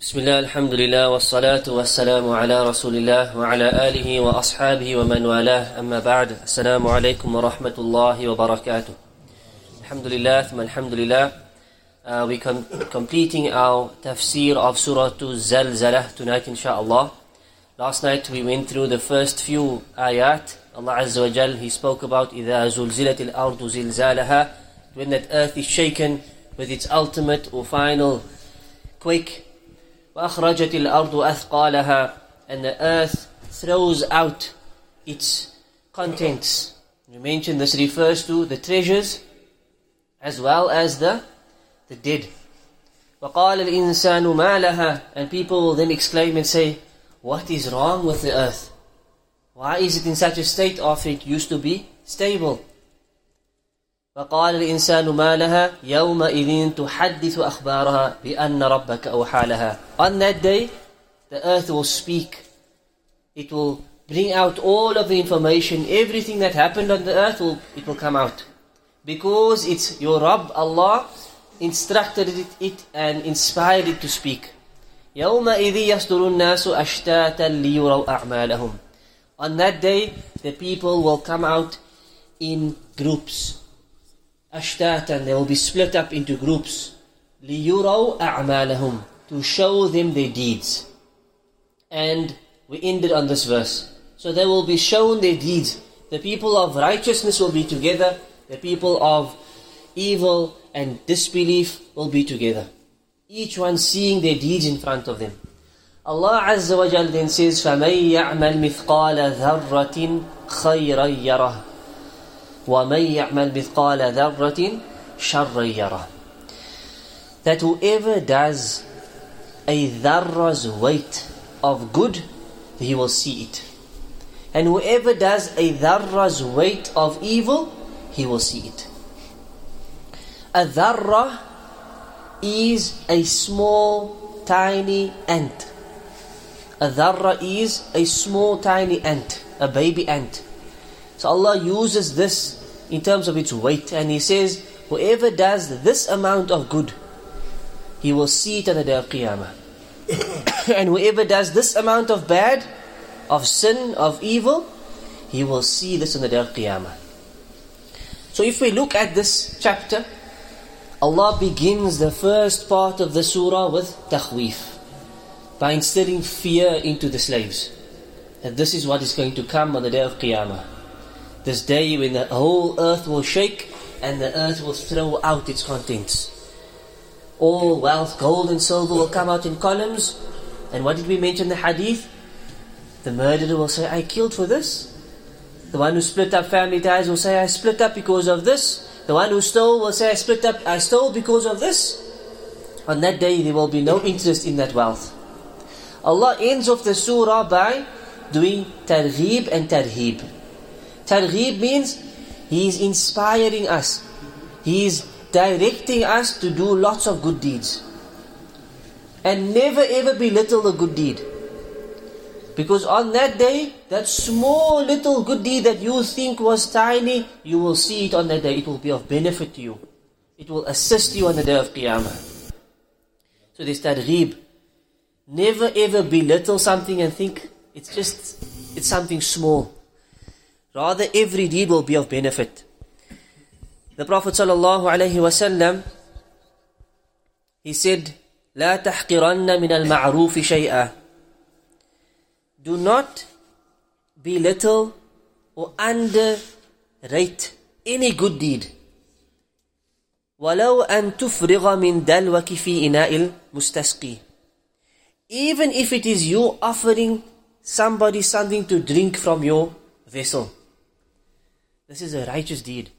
بسم الله الحمد لله والصلاة والسلام على رسول الله وعلى آله وأصحابه ومن والاه أما بعد السلام عليكم ورحمة الله وبركاته الحمد لله ثم الحمد لله uh, we com completing our tafsir of surah زلزلة tonight إن شاء الله last night we went through the first few آيات الله عز وجل he spoke about إذا زلزلت الأرض زلزالها when that earth is shaken with its ultimate or final quake وأخرجت الأرض أثقالها and the earth throws out its contents. We mentioned this refers to the treasures as well as the, the dead. وقال الإنسان ما لها and people will then exclaim and say what is wrong with the earth? Why is it in such a state after it used to be stable? فقال الإنسان ما لها يومئذ تحدث أخبارها بأن ربك أوحى لها On that day, the earth will speak. It will bring out all of the information, everything that happened on the earth, will, it will come out. Because it's your Rabb, Allah, instructed it, it and inspired it to speak. يومئذ يصدر الناس أشتاتا ليروا أعمالهم On that day, the people will come out in groups ashtatan, they will be split up into groups. لِيُرَوْا أَعْمَالَهُمْ To show them their deeds. And we ended on this verse. So they will be shown their deeds. The people of righteousness will be together. The people of evil and disbelief will be together. Each one seeing their deeds in front of them. Allah Azza wa Jal then says, فَمَن يَعْمَلْ مِثْقَالَ ذَرَّةٍ خَيْرًا يَرَهُ وَمَنْ يَعْمَلْ مِثْقَالَ ذَرَّةٍ شَرًّا يَرَهُ That whoever does a dharra's weight of good, he will see it. And whoever does a dharra's weight of evil, he will see it. A dharra is a small, tiny ant. A dharra is a small, tiny ant, a baby ant. So Allah uses this in terms of its weight and He says, whoever does this amount of good, he will see it on the day of Qiyamah. and whoever does this amount of bad, of sin, of evil, he will see this on the day of Qiyamah. So if we look at this chapter, Allah begins the first part of the surah with takhweef, by instilling fear into the slaves. That this is what is going to come on the day of Qiyamah. This day when the whole earth will shake and the earth will throw out its contents. All wealth, gold and silver will come out in columns. And what did we mention in the hadith? The murderer will say, I killed for this. The one who split up family ties will say, I split up because of this. The one who stole will say, I split up, I stole because of this. On that day, there will be no interest in that wealth. Allah ends off the surah by doing targhib and tarhib. Targhib means He is inspiring us. He is directing us to do lots of good deeds. And never ever belittle a good deed. Because on that day, that small little good deed that you think was tiny, you will see it on that day. It will be of benefit to you. It will assist you on the day of Qiyamah. So there's targhib. Never ever belittle something and think it's just, it's something small. Rather, every deed will be of benefit. The Prophet ﷺ, he said, لا تحقرن من المعروف شيئا. Do not belittle or underrate any good deed. ولو أن تفرغ من دلوك في إناء المستسقي. Even if it is you offering somebody something to drink from your vessel. This is a righteous deed.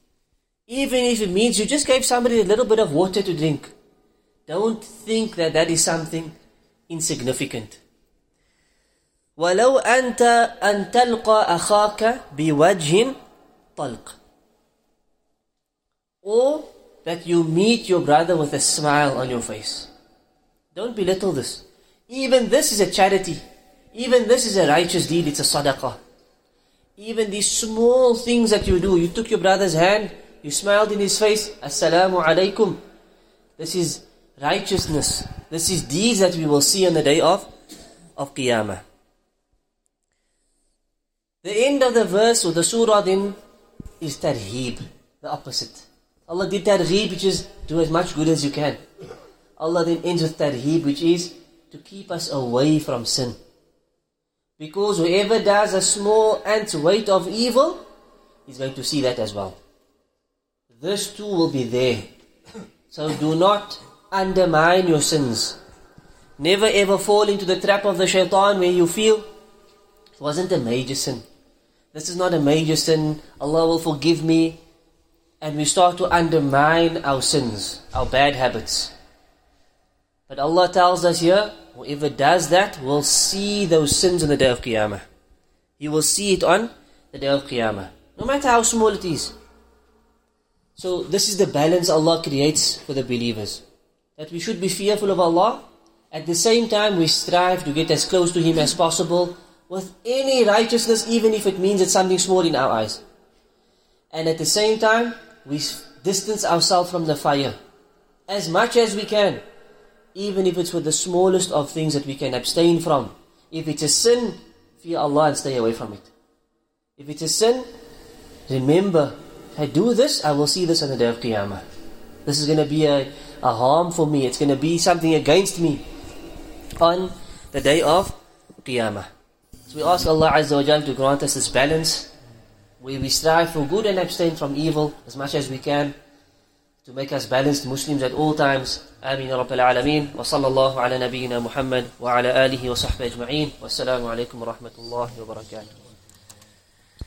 Even if it means you just gave somebody a little bit of water to drink. Don't think that that is something insignificant. ولو أنت أن تلقى أخاك بوجه طلق or that you meet your brother with a smile on your face. Don't belittle this. Even this is a charity. Even this is a righteous deed. It's a sadaqah. Even these small things that you do. You took your brother's hand, you smiled in his face, Assalamu alaikum. This is righteousness. This is deeds that we will see on the day of, of Qiyamah. The end of the verse or the surah then is tarheeb, the opposite. Allah did targhib, which is do as much good as you can. Allah then ends with tarheeb, which is to keep us away from sin. Because whoever does a small ant weight of evil, is going to see that as well. This too will be there. So do not undermine your sins. Never ever fall into the trap of the shaitan where you feel it wasn't a major sin. This is not a major sin. Allah will forgive me. And we start to undermine our sins, our bad habits. But Allah tells us here, whoever does that will see those sins on the day of Qiyamah. He will see it on the day of Qiyamah. No matter how small it is. So this is the balance Allah creates for the believers. That we should be fearful of Allah. At the same time, we strive to get as close to Him as possible with any righteousness, even if it means it's something small in our eyes. And at the same time, we distance ourselves from the fire as much as we can even if it's with the smallest of things that we can abstain from. If it's a sin, fear Allah and stay away from it. If it's a sin, remember, if I do this, I will see this on the day of Qiyamah. This is going to be a, a harm for me. It's going to be something against me on the day of Qiyamah. So we ask Allah Azza wa Jal to grant us this balance, where we strive for good and abstain from evil as much as we can, to make us balanced Muslims at all times. Amin. Rabbil Alameen. Wa sallallahu ala nabiyyina Muhammad wa ala alihi wa sahbihi ajma'een. Wassalamu alaikum wa rahmatullahi wa barakatuh.